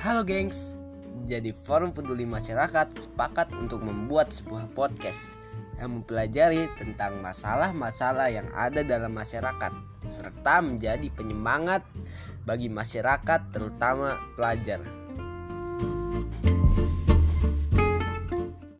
Halo gengs, jadi Forum Peduli Masyarakat sepakat untuk membuat sebuah podcast yang mempelajari tentang masalah-masalah yang ada dalam masyarakat serta menjadi penyemangat bagi masyarakat terutama pelajar.